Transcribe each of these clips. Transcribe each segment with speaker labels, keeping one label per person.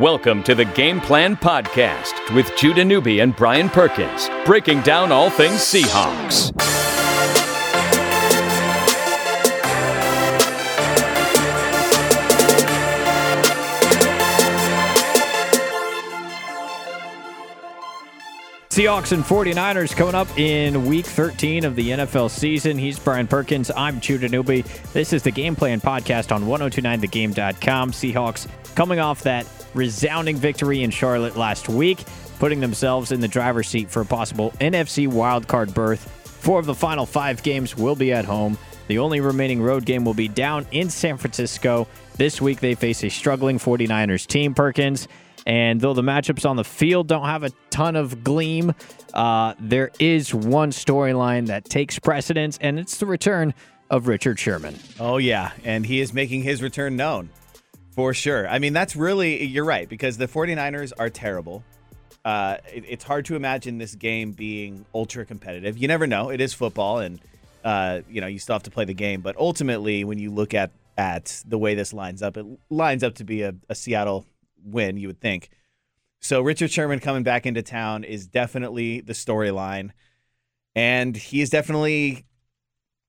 Speaker 1: Welcome to the Game Plan Podcast with Judah Newby and Brian Perkins, breaking down all things Seahawks.
Speaker 2: Seahawks and 49ers coming up in week 13 of the NFL season. He's Brian Perkins. I'm Judah Newby. This is the Game Plan Podcast on 1029thegame.com. Seahawks coming off that resounding victory in Charlotte last week, putting themselves in the driver's seat for a possible NFC wildcard berth. Four of the final five games will be at home. The only remaining road game will be down in San Francisco. This week they face a struggling 49ers team, Perkins. And though the matchups on the field don't have a ton of gleam, uh, there is one storyline that takes precedence, and it's the return of Richard Sherman.
Speaker 3: Oh, yeah. And he is making his return known for sure. I mean, that's really, you're right, because the 49ers are terrible. Uh, it, it's hard to imagine this game being ultra competitive. You never know. It is football, and, uh, you know, you still have to play the game. But ultimately, when you look at, at the way this lines up, it lines up to be a, a Seattle win, you would think. So Richard Sherman coming back into town is definitely the storyline. And he is definitely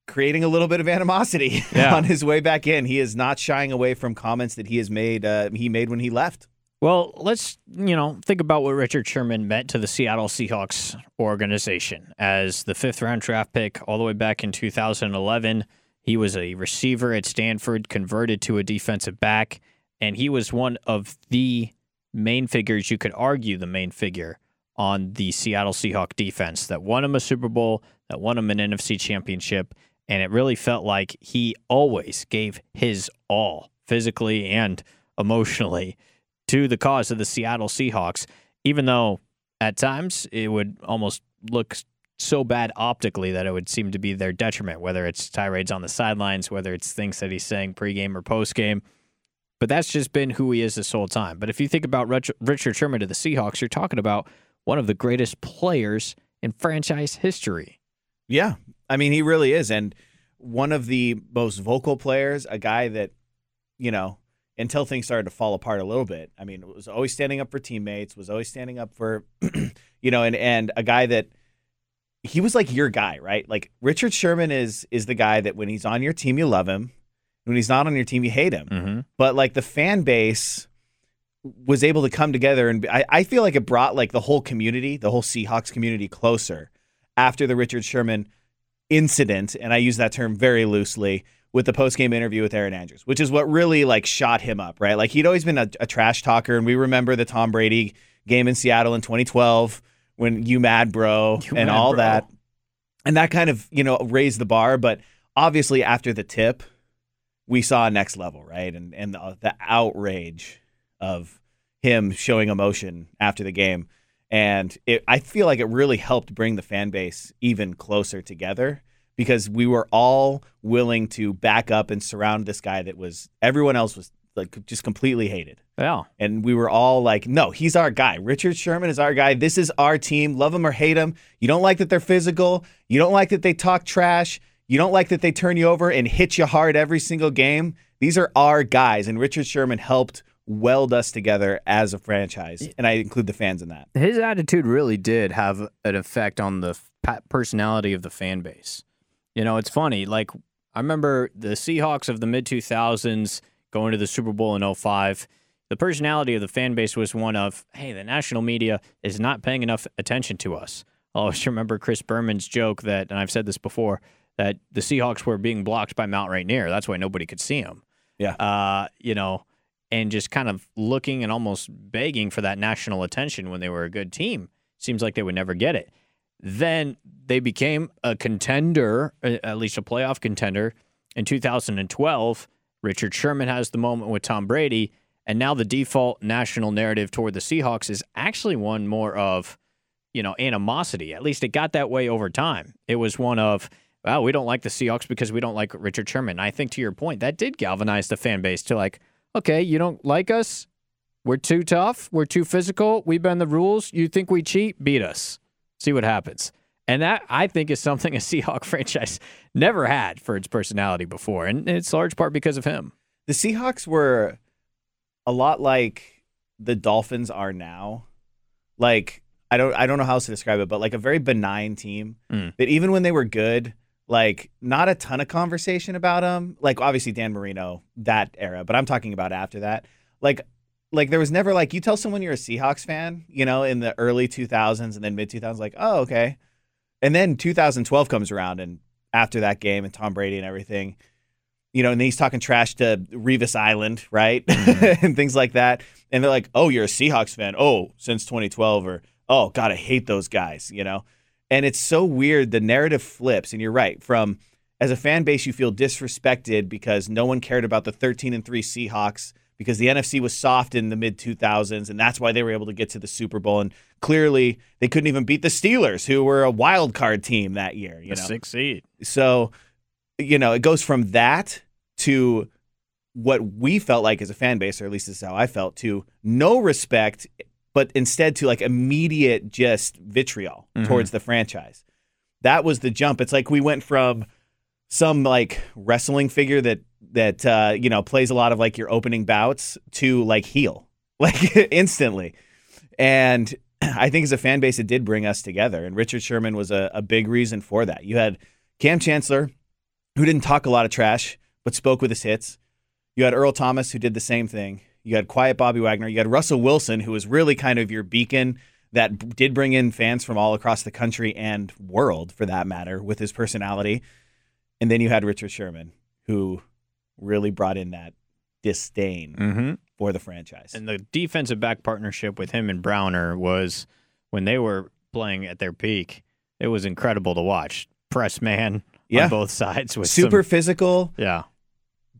Speaker 3: creating a little bit of animosity
Speaker 2: Yeah.
Speaker 3: on his way back in. He is not shying away from comments that he has made uh, he made when he left.
Speaker 2: Well, let's, you know, think about what Richard Sherman meant to the Seattle Seahawks organization. As the fifth round draft pick all the way back in 2011, he was a receiver at Stanford, converted to a defensive back, and he was one of the main figures, you could argue the main figure on the Seattle Seahawk defense that won him a Super Bowl, that won him an NFC championship, and it really felt like he always gave his all physically and emotionally to the cause of the Seattle Seahawks, even though at times it would almost look so bad optically that it would seem to be their detriment, whether it's tirades on the sidelines, whether it's things that he's saying pregame or postgame. But that's just been who he is this whole time. But if you think about Richard Sherman to the Seahawks, you're talking about one of the greatest players in franchise history.
Speaker 3: Yeah. I mean, he really is. And one of the most vocal players, a guy that, you know, until things started to fall apart a little bit, I mean, was always standing up for teammates, was always standing up for, you know, and, and a guy that he was like your guy, right? Like Richard Sherman is is the guy that when he's on your team, you love him. When he's not on your team, you hate him.
Speaker 2: Mm-hmm.
Speaker 3: But like the fan base was able to come together and I, I feel like it brought like the whole community, the whole Seahawks community closer after the Richard Sherman incident, and I use that term very loosely, with the post-game interview with Erin Andrews, which is what really like shot him up, right? Like he'd always been a, a trash talker, and we remember the Tom Brady game in Seattle in 2012 when you mad bro
Speaker 2: You
Speaker 3: and
Speaker 2: mad,
Speaker 3: all
Speaker 2: bro.
Speaker 3: that, and that kind of you know raised the bar. But obviously after the tip, we saw a next level, right? And and the, the outrage of him showing emotion after the game. And it, I feel like it really helped bring the fan base even closer together because we were all willing to back up and surround this guy that was everyone else was like just completely hated.
Speaker 2: Yeah.
Speaker 3: And we were all like, no, he's our guy. Richard Sherman is our guy. This is our team. Love him or hate him. You don't like that they're physical. You don't like that they talk trash. You don't like that they turn you over and hit you hard every single game. These are our guys. And Richard Sherman helped weld us together as a franchise. And I include the fans in that.
Speaker 2: his attitude really did have an effect on the personality of the fan base. You know, it's funny. Like I remember the Seahawks of the mid 2000s going to the Super Bowl in 05. The personality of the fan base was one of, hey, the national media is not paying enough attention to us. I always remember Chris Berman's joke that, and I've said this before, that the Seahawks were being blocked by Mount Rainier. That's why nobody could see them.
Speaker 3: Yeah.
Speaker 2: Uh, you know, and just kind of looking and almost begging for that national attention when they were a good team. Seems like they would never get it. Then they became a contender, at least a playoff contender in 2012. Richard Sherman has the moment with Tom Brady, and now the default national narrative toward the Seahawks is actually one more of, you know, animosity. At least it got that way over time. It was one of, well, we don't like the Seahawks because we don't like Richard Sherman. I think to your point, that did galvanize the fan base to like, okay, you don't like us? We're too tough. We're too physical. We bend the rules. You think we cheat? Beat us. See what happens. And that I think is something a Seahawk franchise never had for its personality before, and it's large part because of him.
Speaker 3: The Seahawks were a lot like the Dolphins are now, like I don't I don't know how else to describe it, but like a very benign team
Speaker 2: Mm.
Speaker 3: that even when they were good, like not a ton of conversation about them. Like obviously Dan Marino that era, but I'm talking about after that. Like like there was never like you tell someone you're a Seahawks fan, you know, in the early 2000s and then mid 2000s, like oh okay, and then 2012 comes around and after that game and Tom Brady and everything, you know, and then he's talking trash to Revis Island, right, mm-hmm. and things like that, and they're like, oh you're a Seahawks fan, oh since 2012 or oh god I hate those guys, you know, and it's so weird the narrative flips, and you're right from as a fan base you feel disrespected because no one cared about the 13 and 3 Seahawks because the NFC was soft in the mid 2000s and that's why they were able to get to the Super Bowl and clearly they couldn't even beat the Steelers who were a wild card team that year, you know.
Speaker 2: six seed.
Speaker 3: So, you know, it goes from that to what we felt like as a fan base or at least this is how I felt to no respect but instead to like immediate just vitriol
Speaker 2: Mhm.
Speaker 3: towards the franchise. That was the jump. It's like we went from some like wrestling figure that that uh, you know plays a lot of like your opening bouts to like heel like instantly and i think as a fan base it did bring us together and richard sherman was a, a big reason for that you had cam chancellor who didn't talk a lot of trash but spoke with his hits you had earl thomas who did the same thing you had quiet bobby wagner you had russell wilson who was really kind of your beacon that did bring in fans from all across the country and world for that matter with his personality and then you had Richard Sherman, who really brought in that disdain
Speaker 2: Mm-hmm.
Speaker 3: for the franchise.
Speaker 2: And the defensive back partnership with him and Browner was when they were playing at their peak. It was incredible to watch. Press man
Speaker 3: Yeah.
Speaker 2: on both sides with
Speaker 3: Super
Speaker 2: some-
Speaker 3: physical,
Speaker 2: yeah,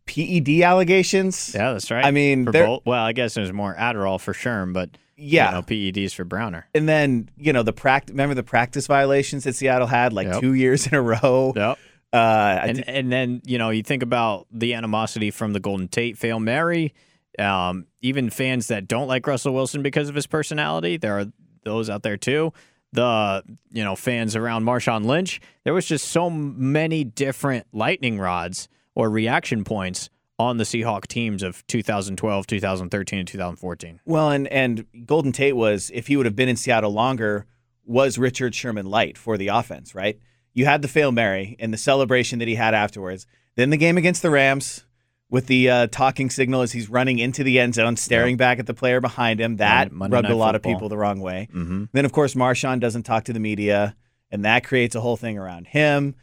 Speaker 3: PED allegations.
Speaker 2: yeah, that's right.
Speaker 3: I mean,
Speaker 2: for both. Well, I guess there's more Adderall for Sherm, but
Speaker 3: Yeah.
Speaker 2: you know, PEDs for Browner.
Speaker 3: And then, you know, the practice, remember the practice violations that Seattle had like
Speaker 2: Yep.
Speaker 3: two years in a row?
Speaker 2: Yep.
Speaker 3: Uh,
Speaker 2: and
Speaker 3: thi-
Speaker 2: and then you know you think about the animosity from the Golden Tate fail Mary, um, even fans that don't like Russell Wilson because of his personality. There are those out there too. The you know fans around Marshawn Lynch. There was just so many different lightning rods or reaction points on the Seahawk teams of 2012, 2013, and 2014.
Speaker 3: well, and, and Golden Tate was, if he would have been in Seattle longer, was Richard Sherman light for the offense, right? You had the fail Mary and the celebration that he had afterwards. Then the game against the Rams with the uh, talking signal as he's running into the end zone, staring back at the player behind him. That
Speaker 2: Monday-
Speaker 3: rubbed a lot of people the wrong way.
Speaker 2: Mm-hmm.
Speaker 3: Then, of course, Marshawn doesn't talk to the media, and that creates a whole thing around him.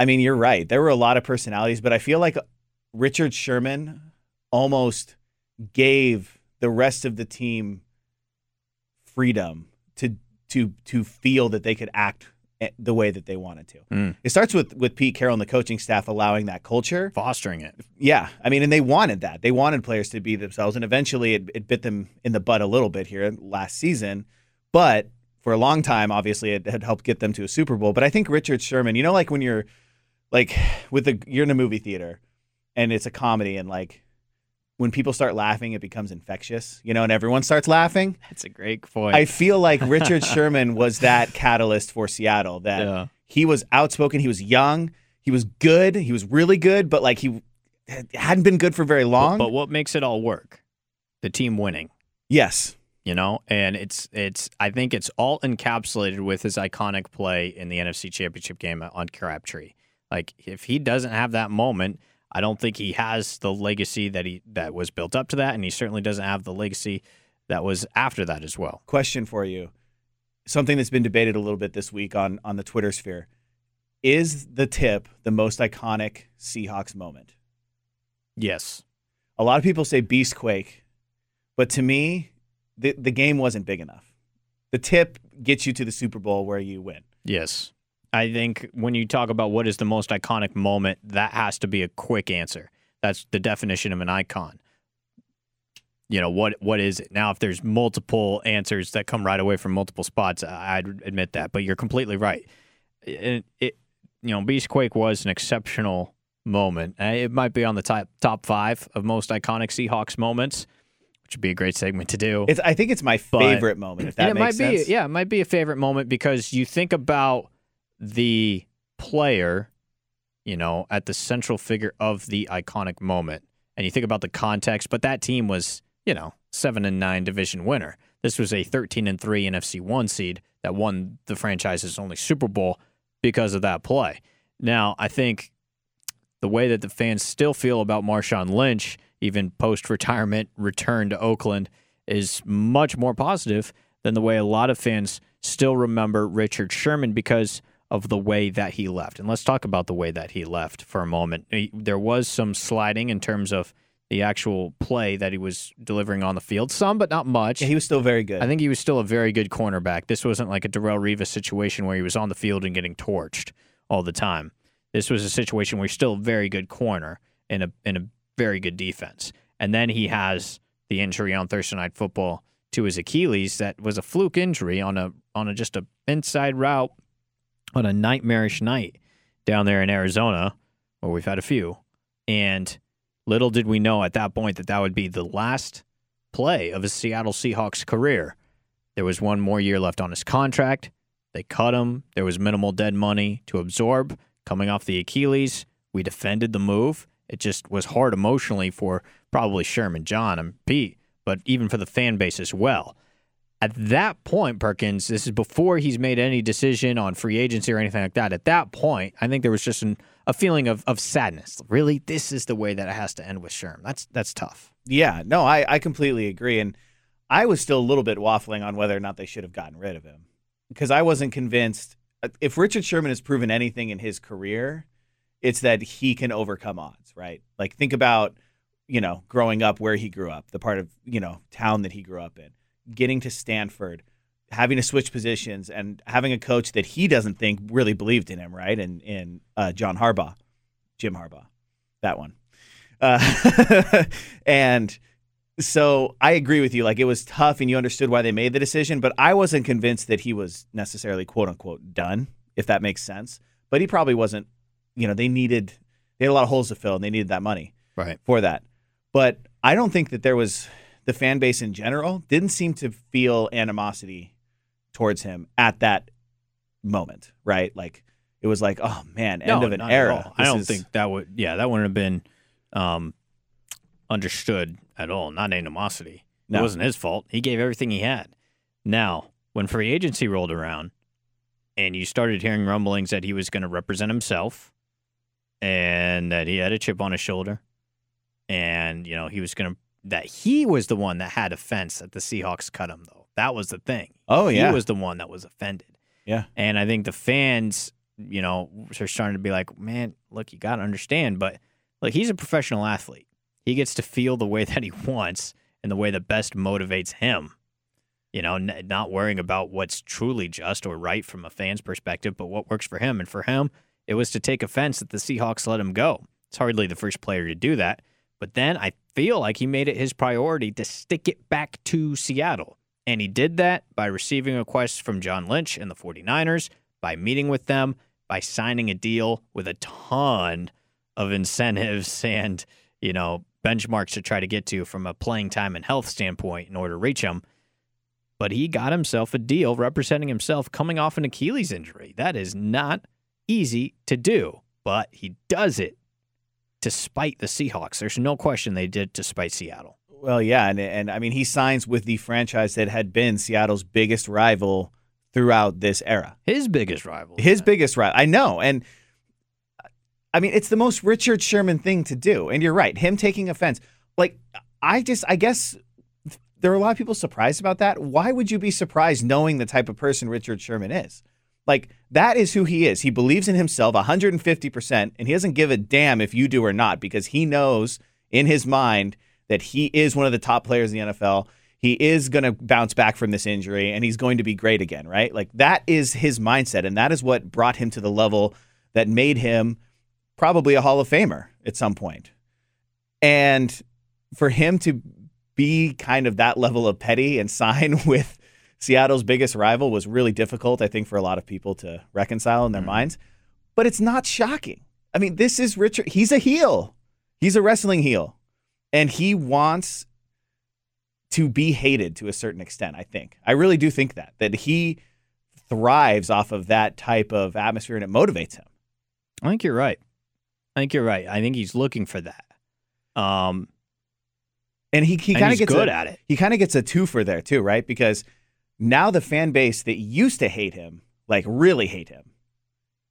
Speaker 3: I mean, you're right. There were a lot of personalities, but I feel like Richard Sherman almost gave the rest of the team freedom to to to feel that they could act the way that they wanted to.
Speaker 2: Mm.
Speaker 3: It starts with with Pete Carroll and the coaching staff allowing that culture.
Speaker 2: Fostering it.
Speaker 3: Yeah, I mean, and they wanted that. They wanted players to be themselves, and eventually it, it bit them in the butt a little bit here last season. But for a long time, obviously, it had helped get them to a Super Bowl. But I think Richard Sherman, you know, like when you're like with the you're in a movie theater and it's a comedy, and like when people start laughing, it becomes infectious, you know, and everyone starts laughing.
Speaker 2: That's a great point.
Speaker 3: I feel like Richard Sherman was that catalyst for Seattle. That
Speaker 2: yeah.
Speaker 3: he was outspoken. He was young. He was good. He was really good, but like he hadn't been good for very long.
Speaker 2: But, but what makes it all work? The team winning.
Speaker 3: yes,
Speaker 2: you know and it's it's i think it's all encapsulated with his iconic play in the nfc championship game on crabtree like if he doesn't have that moment i don't think he has the legacy that he that was built up to that and he certainly doesn't have the legacy that was after that as well
Speaker 3: question for you. Something that's been debated a little bit this week on on the Twitter sphere. Is the tip the most iconic Seahawks moment?
Speaker 2: yes
Speaker 3: A lot of people say Beastquake, but to me, the the game wasn't big enough. The tip gets you to the Super Bowl where you win.
Speaker 2: yes i think when you talk about what is the most iconic moment that has to be a quick answer. That's the definition of an icon. You know what what is it? Now if there's multiple answers that come right away from multiple spots i'd admit that but you're completely right. It, it you know beastquake was an exceptional moment. Uh, it might be on the top top five of most iconic seahawks moments which would be a great segment to do.
Speaker 3: It's I think it's my
Speaker 2: But-
Speaker 3: favorite moment. If that
Speaker 2: it
Speaker 3: makes
Speaker 2: might
Speaker 3: sense.
Speaker 2: be yeah, it might be a favorite moment because you think about the player, you know, at the central figure of the iconic moment, and you think about the context. But that team was, you know, seven and nine division winner. This was a 13 and three NFC one seed that won the franchise's only Super Bowl because of that play. Now, I think the way that the fans still feel about Marshawn Lynch, even post retirement return to Oakland, is much more positive than the way a lot of fans still remember Richard Sherman because of the way that he left. And let's talk about the way that he left for a moment. There was some sliding in terms of the actual play that he was delivering on the field. Some, but not much.
Speaker 3: Yeah, he was still very good.
Speaker 2: I think he was still a very good cornerback. This wasn't like a Darrelle Revis situation where he was on the field and getting torched all the time. This was a situation where he's still a very good corner in a in a very good defense. And then he has the injury on Thursday night football to his Achilles that was a fluke injury on a on a just a inside route on a nightmarish night down there in Arizona, where we've had a few. And Little did we know at that point that that would be the last play of his Seattle Seahawks career. There was one more year left on his contract. They cut him. There was minimal dead money to absorb coming off the Achilles. We defended the move. It just was hard emotionally for probably Sherman, John, and Pete, but even for the fan base as well. At that point, Perkins, this is before he's made any decision on free agency or anything like that. At that point, I think there was just an, a feeling of, of sadness. Really, this is the way that it has to end with Sherm. That's that's tough.
Speaker 3: Yeah, no, I, I completely agree. And I was still a little bit waffling on whether or not they should have gotten rid of him because I wasn't convinced. Uh, if Richard Sherman has proven anything in his career, it's that he can overcome odds, right? Like, think about, you know, growing up where he grew up, the part of, you know, town that he grew up in getting to Stanford, having to switch positions, and having a coach that he doesn't think really believed in him, right? And in uh, John Harbaugh, Jim Harbaugh, that one. Uh, and so I agree with you. Like it was tough, and you understood why they made the decision, but I wasn't convinced that he was necessarily quote unquote done, if that makes sense. But he probably wasn't. You know, they needed they had a lot of holes to fill, and they needed that money
Speaker 2: right
Speaker 3: for that. But I don't think that there was the fan base in general didn't seem to feel animosity towards him at that moment, right? Like it was like, oh man, end
Speaker 2: no,
Speaker 3: of an era.
Speaker 2: I don't is... think that would. Yeah, that wouldn't have been um, understood at all. Not animosity. No. It wasn't his fault. He gave everything he had. Now, when free agency rolled around, and you started hearing rumblings that he was going to represent himself, and that he had a chip on his shoulder, and you know he was going to that he was the one that had offense that the Seahawks cut him though. That was the thing.
Speaker 3: Oh yeah,
Speaker 2: he was the one that was offended.
Speaker 3: Yeah,
Speaker 2: and I think the fans, you know, are starting to be like, man, look, you got to understand, but like he's a professional athlete. He gets to feel the way that he wants and the way that best motivates him. You know, n- not worrying about what's truly just or right from a fan's perspective, but what works for him. And for him, it was to take offense that the Seahawks let him go. It's hardly the first player to do that. But then I feel like he made it his priority to stick it back to Seattle. And he did that by receiving requests from John Lynch and the 49ers, by meeting with them, by signing a deal with a ton of incentives and, you know, benchmarks to try to get to from a playing time and health standpoint in order to reach him. But he got himself a deal representing himself coming off an Achilles injury. That is not easy to do, but he does it to spite the Seahawks. There's no question they did to spite Seattle.
Speaker 3: Well, yeah, and and I mean he signs with the franchise that had been Seattle's biggest rival throughout this era.
Speaker 2: His biggest rival.
Speaker 3: His biggest rival. I know, and I mean it's the most Richard Sherman thing to do. And you're right, him taking offense. Like I just, I guess there are a lot of people surprised about that. Why would you be surprised knowing the type of person Richard Sherman is? Like that is who he is. He believes in himself 150% and he doesn't give a damn if you do or not because he knows in his mind that he is one of the top players in the NFL. He is going to bounce back from this injury and he's going to be great again, right? Like that is his mindset and that is what brought him to the level that made him probably a Hall of Famer at some point. And for him to be kind of that level of petty and sign with Seattle's biggest rival was really difficult, I think, for a lot of people to reconcile in their mm-hmm. minds. But it's not shocking. I mean, this is Richard. He's a heel. He's a wrestling heel. And he wants to be hated to a certain extent, I think. I really do think that, that he thrives off of that type of atmosphere and it motivates him.
Speaker 2: I think you're right. I think you're right. I think he's looking for that. Um,
Speaker 3: And he, he kind of gets
Speaker 2: good
Speaker 3: a,
Speaker 2: at it.
Speaker 3: He kind of gets a twofer there too, right? Because now the fan base that used to hate him, like really hate him,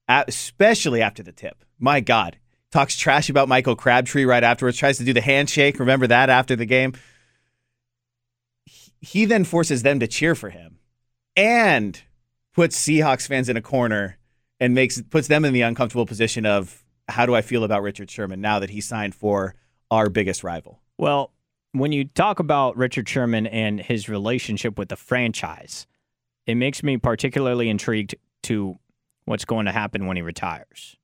Speaker 3: especially after the tip. My God, talks trash about Michael Crabtree right afterwards. Tries to do the handshake. Remember that after the game. He- He then forces them to cheer for him, and puts Seahawks fans in a corner and makes puts them in the uncomfortable position of how do I feel about Richard Sherman now that he signed for our biggest rival.
Speaker 2: Well, when you talk about Richard Sherman and his relationship with the franchise, it makes me particularly intrigued to what's going to happen when he retires.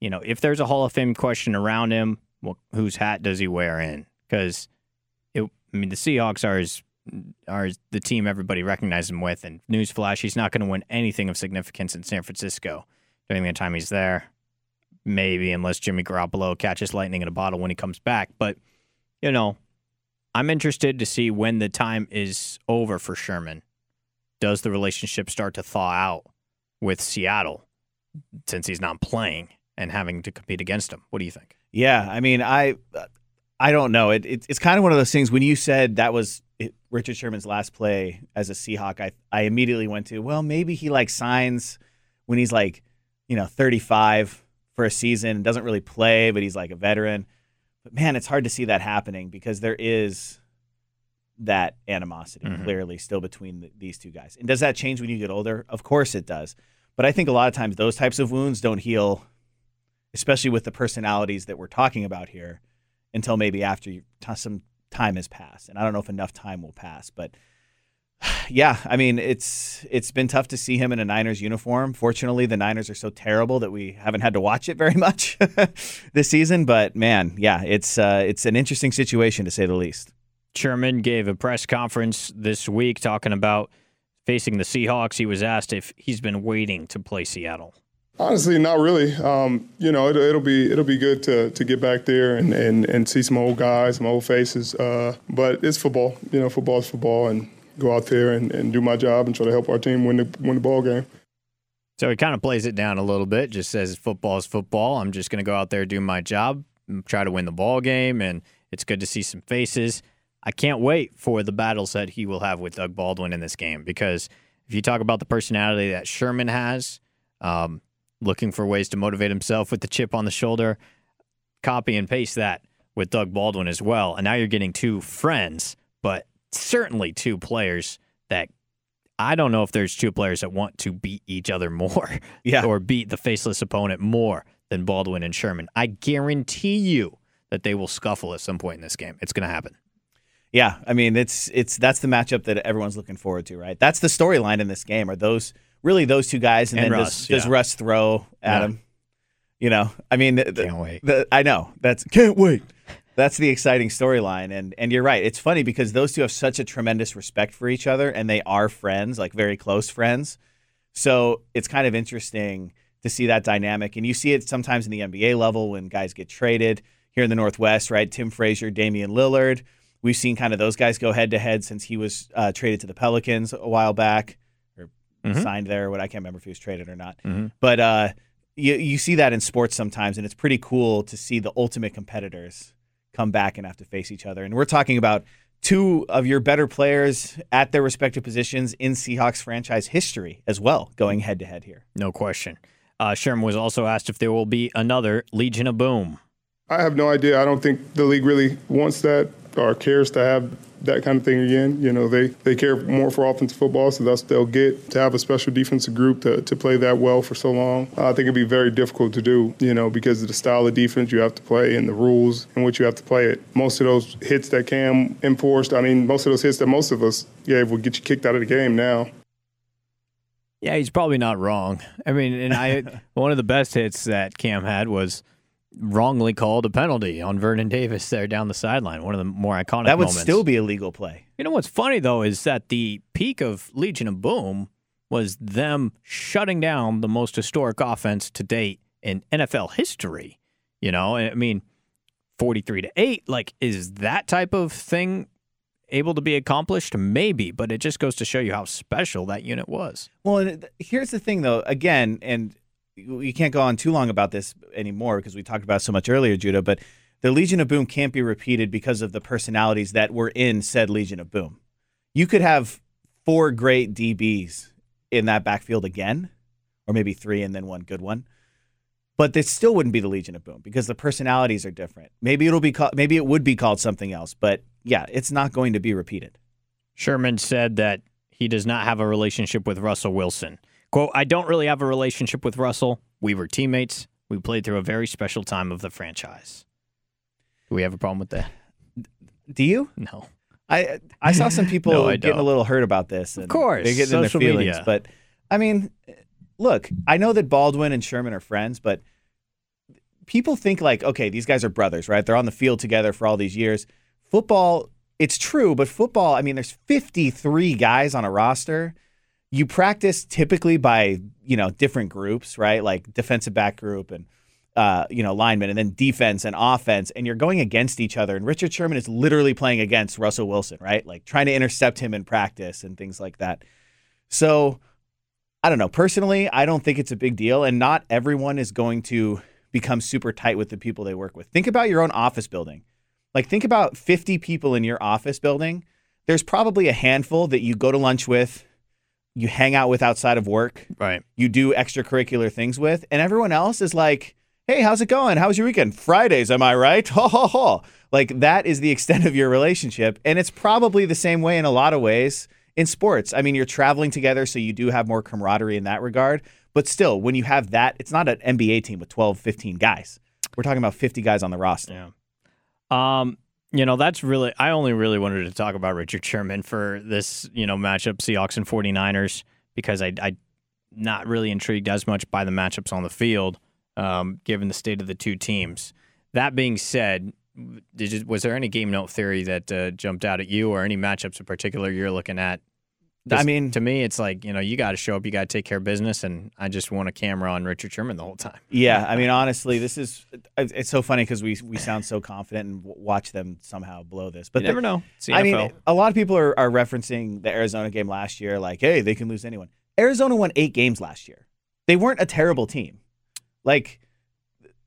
Speaker 2: You know, if there's a Hall of Fame question around him, well, whose hat does he wear in? Because, I mean, the Seahawks are his, are the team everybody recognizes him with. And newsflash, he's not going to win anything of significance in San Francisco during the time he's there. Maybe, unless Jimmy Garoppolo catches lightning in a bottle when he comes back. But, you know, I'm interested to see when the time is over for Sherman. Does the relationship start to thaw out with Seattle since he's not playing and having to compete against him? What do you think?
Speaker 3: Yeah, I mean, I I don't know. It, it it's kind of one of those things. When you said that was Richard Sherman's last play as a Seahawk, I I immediately went to well, maybe he like signs when he's like you know 35 for a season doesn't really play, but he's like a veteran. But man, it's hard to see that happening because there is that animosity
Speaker 2: Mhm.
Speaker 3: clearly still between the, these two guys. And does that change when you get older? Of course it does. But I think a lot of times those types of wounds don't heal, especially with the personalities that we're talking about here, until maybe after you, t- some time has passed. And I don't know if enough time will pass, but yeah, I mean it's it's been tough to see him in a Niners uniform. Fortunately, the Niners are so terrible that we haven't had to watch it very much this season. But man, yeah, it's uh, it's an interesting situation to say the least.
Speaker 2: Sherman gave a press conference this week talking about facing the Seahawks. He was asked if he's been waiting to play Seattle.
Speaker 4: Honestly, not really. Um, you know, it'll, it'll be it'll be good to, to get back there and, and, and see some old guys, some old faces. Uh, but it's football. You know, football is football, and go out there and, and do my job and try to help our team win the win the ball game.
Speaker 2: So he kind of plays it down a little bit, just says football is football. I'm just going to go out there, do my job, try to win the ball game, and it's good to see some faces. I can't wait for the battles that he will have with Doug Baldwin in this game because if you talk about the personality that Sherman has, um, looking for ways to motivate himself with the chip on the shoulder, copy and paste that with Doug Baldwin as well. And now you're getting two friends, but certainly two players that I don't know if there's two players that want to beat each other more
Speaker 3: Yeah.
Speaker 2: or beat the faceless opponent more than Baldwin and Sherman. I guarantee you that they will scuffle at some point in this game. It's going to happen.
Speaker 3: Yeah, I mean it's it's that's the matchup that everyone's looking forward to, right? That's the storyline in this game. Are those really those two guys, and,
Speaker 2: And
Speaker 3: then
Speaker 2: Russ,
Speaker 3: does, does. Russ throw at
Speaker 2: Yeah.
Speaker 3: him? You know, I mean, the, the-
Speaker 2: Can't wait.
Speaker 3: the- I know that's can't wait. That's the exciting storyline, and and you're right. It's funny because those two have such a tremendous respect for each other, and they are friends, like very close friends. So it's kind of interesting to see that dynamic, and you see it sometimes in the NBA level when guys get traded here in the Northwest, right? Tim Frazier, Damian Lillard. We've seen kind of those guys go head to head since he was uh, traded to the Pelicans a while back, or
Speaker 2: Mhm.
Speaker 3: signed there. What I can't remember if he was traded or not.
Speaker 2: Mhm.
Speaker 3: But uh, you you see that in sports sometimes, and it's pretty cool to see the ultimate competitors come back and have to face each other. And we're talking about two of your better players at their respective positions in Seahawks franchise history as well, going head to head here.
Speaker 2: No question. Uh, Sherman was also asked if there will be another Legion of Boom.
Speaker 4: I have no idea. I don't think the league really wants that or cares to have that kind of thing again. You know, they, they care more for offensive football, so that's they'll get to have a special defensive group to, to play that well for so long. I think it'd be very difficult to do, you know, because of the style of defense you have to play and the rules in which you have to play it. Most of those hits that Cam enforced, I mean, most of those hits that most of us gave will get you kicked out of the game now.
Speaker 2: Yeah, he's probably not wrong. I mean, and I one of the best hits that Cam had was wrongly called a penalty on Vernon Davis there down the sideline. One of the more iconic
Speaker 3: That would
Speaker 2: moments.
Speaker 3: still be a legal play.
Speaker 2: You know what's funny though is that the peak of Legion of Boom was them shutting down the most historic offense to date in NFL history. You know, I mean, forty-three to eight. Like, is that type of thing able to be accomplished? Maybe, but it just goes to show you how special that unit was.
Speaker 3: Well, here's the thing, though. Again, and you can't go on too long about this anymore because we talked about so much earlier, Judah. But the Legion of Boom can't be repeated because of the personalities that were in said Legion of Boom. You could have four great DBs in that backfield again, or maybe three and then one good one. But this still wouldn't be the Legion of Boom because the personalities are different. Maybe it'll be called, maybe it would be called something else, but yeah, it's not going to be repeated.
Speaker 2: Sherman said that he does not have a relationship with Russell Wilson. Quote, I don't really have a relationship with Russell. We were teammates. We played through a very special time of the franchise. Do we have a problem with that?
Speaker 3: Do you?
Speaker 2: No.
Speaker 3: I I saw some people
Speaker 2: No,
Speaker 3: getting a little hurt about this. And
Speaker 2: Of course,
Speaker 3: they're getting in
Speaker 2: social
Speaker 3: their feelings.
Speaker 2: media.
Speaker 3: But I mean, look, I know that Baldwin and Sherman are friends, but people think like, okay, these guys are brothers, right? They're on the field together for all these years. Football, it's true, but football, I mean, there's 53 guys on a roster. You practice typically by you know different groups, right? Like defensive back group and uh, you know, linemen and then defense and offense, and you're going against each other. And Richard Sherman is literally playing against Russell Wilson, right? Like trying to intercept him in practice and things like that. So I don't know. Personally, I don't think it's a big deal, and not everyone is going to become super tight with the people they work with. Think about your own office building. Like, think about 50 people in your office building. There's probably a handful that you go to lunch with, you hang out with outside of work,
Speaker 2: Right.
Speaker 3: you do extracurricular things with, and everyone else is like, "Hey, how's it going? How was your weekend? Fridays, am I right?" Ha ha ha. Like that is the extent of your relationship, and it's probably the same way in a lot of ways in sports. I mean, you're traveling together, so you do have more camaraderie in that regard. But still, when you have that, it's not an NBA team with 12, 15 guys. We're talking about 50 guys on the roster.
Speaker 2: Yeah. Um, you know, that's really I only really wanted to talk about Richard Sherman for this, you know, matchup Seahawks and 49ers because I I not really intrigued as much by the matchups on the field, um, given the state of the two teams. That being said, did you, was there any game note theory that uh, jumped out at you or any matchups in particular you're looking at?
Speaker 3: I mean,
Speaker 2: to me, it's like, you know, you got to show up, you got to take care of business, and I just want a camera on Richard Sherman the whole time.
Speaker 3: Yeah, I mean, honestly, this is uh, it's so funny because we we sound so confident and watch them somehow blow this. But
Speaker 2: you never know.
Speaker 3: I mean, a lot of people are, are referencing the Arizona game last year, like, hey, they can lose anyone. Arizona won eight games last year. They weren't a terrible team. Like,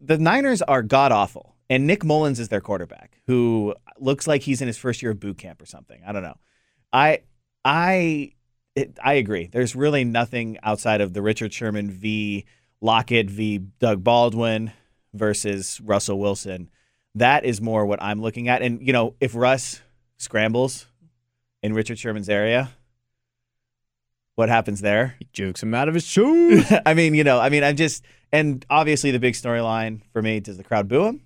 Speaker 3: the Niners are god awful, and Nick Mullens is their quarterback, who looks like he's in his first year of boot camp or something. I don't know. I I it, I agree. There's really nothing outside of the Richard Sherman v. Lockett v. Doug Baldwin versus Russell Wilson. That is more what I'm looking at. And you know, if Russ scrambles in Richard Sherman's area, what happens there?
Speaker 2: he jukes him out of his shoes.
Speaker 3: I mean, you know, I mean, I'm just, and obviously the big storyline for me: does the crowd boo him?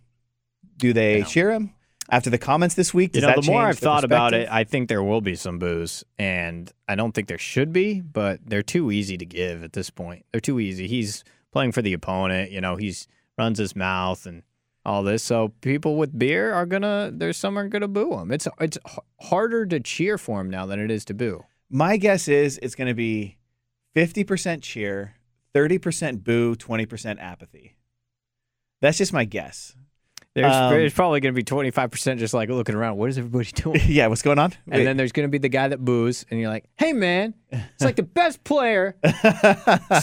Speaker 3: Do they cheer him after the comments this week?
Speaker 2: You know,
Speaker 3: that
Speaker 2: the more I've thought about it. I think there will be some boos, and I don't think there should be, but they're too easy to give at this point. They're too easy. He's playing for the opponent. You know, he's runs his mouth and all this. So people with beer are gonna. There's some are gonna boo him. It's it's harder to cheer for him now than it is to boo.
Speaker 3: My guess is it's going to be 50% cheer, 30% boo, 20% apathy. That's just my guess.
Speaker 2: There's,
Speaker 3: Um,
Speaker 2: there's probably going to be 25% just like looking around. What is everybody doing?
Speaker 3: yeah, what's going on?
Speaker 2: And then there's going to be the guy that boos, and you're like, hey, man, it's like the best player. See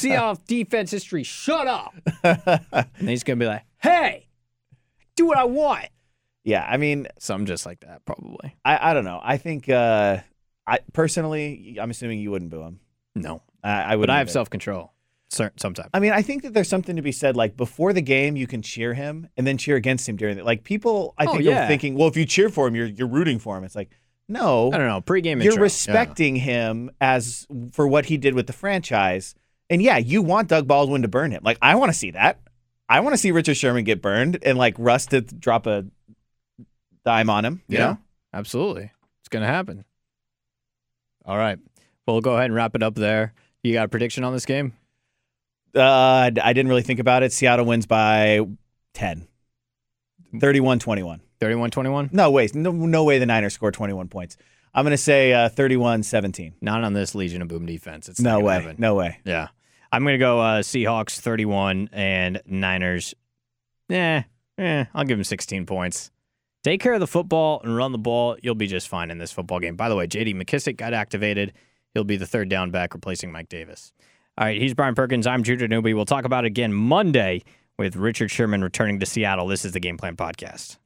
Speaker 2: Seahawks defense history. Shut up. and he's going to be like, hey, do what I want.
Speaker 3: yeah, I mean,
Speaker 2: some just like that, probably.
Speaker 3: I, I don't know. I think, uh, I personally, I'm assuming you wouldn't boo him.
Speaker 2: No.
Speaker 3: I, I would.
Speaker 2: But I have self control sometimes.
Speaker 3: I mean, I think that there's something to be said. Like before the game, you can cheer him and then cheer against him during the. Like people, I
Speaker 2: Oh,
Speaker 3: think
Speaker 2: yeah.
Speaker 3: are thinking, well, if you cheer for him, you're you're rooting for him. It's like, no,
Speaker 2: I don't know. Pre-game
Speaker 3: you're
Speaker 2: intro.
Speaker 3: respecting him as for what he did with the franchise. And yeah, you want Doug Baldwin to burn him. Like I want to see that. I want to see Richard Sherman get burned and like Russ to drop a dime on him.
Speaker 2: Yeah.
Speaker 3: You
Speaker 2: yeah. Absolutely. It's going to happen. All right. Well, we'll go ahead and wrap it up there. You got a prediction on this game?
Speaker 3: Uh, I didn't really think about it. Seattle wins by 10. 31-21.
Speaker 2: 31 21?
Speaker 3: No way. No, no way the Niners score 21 points. I'm going to say uh, 31-17.
Speaker 2: Not on this Legion of Boom defense. It's
Speaker 3: No way.
Speaker 2: happen.
Speaker 3: No way.
Speaker 2: Yeah. I'm going to go uh, Seahawks 31 and Niners. Eh, eh, I'll give them 16 points. Take care of the football and run the ball. You'll be just fine in this football game. By the way, JD McKissic got activated. He'll be the third down back replacing Mike Davis. All right, he's Brian Perkins. I'm Judah Newby. We'll talk about it again Monday with Richard Sherman returning to Seattle. This is the Game Plan Podcast.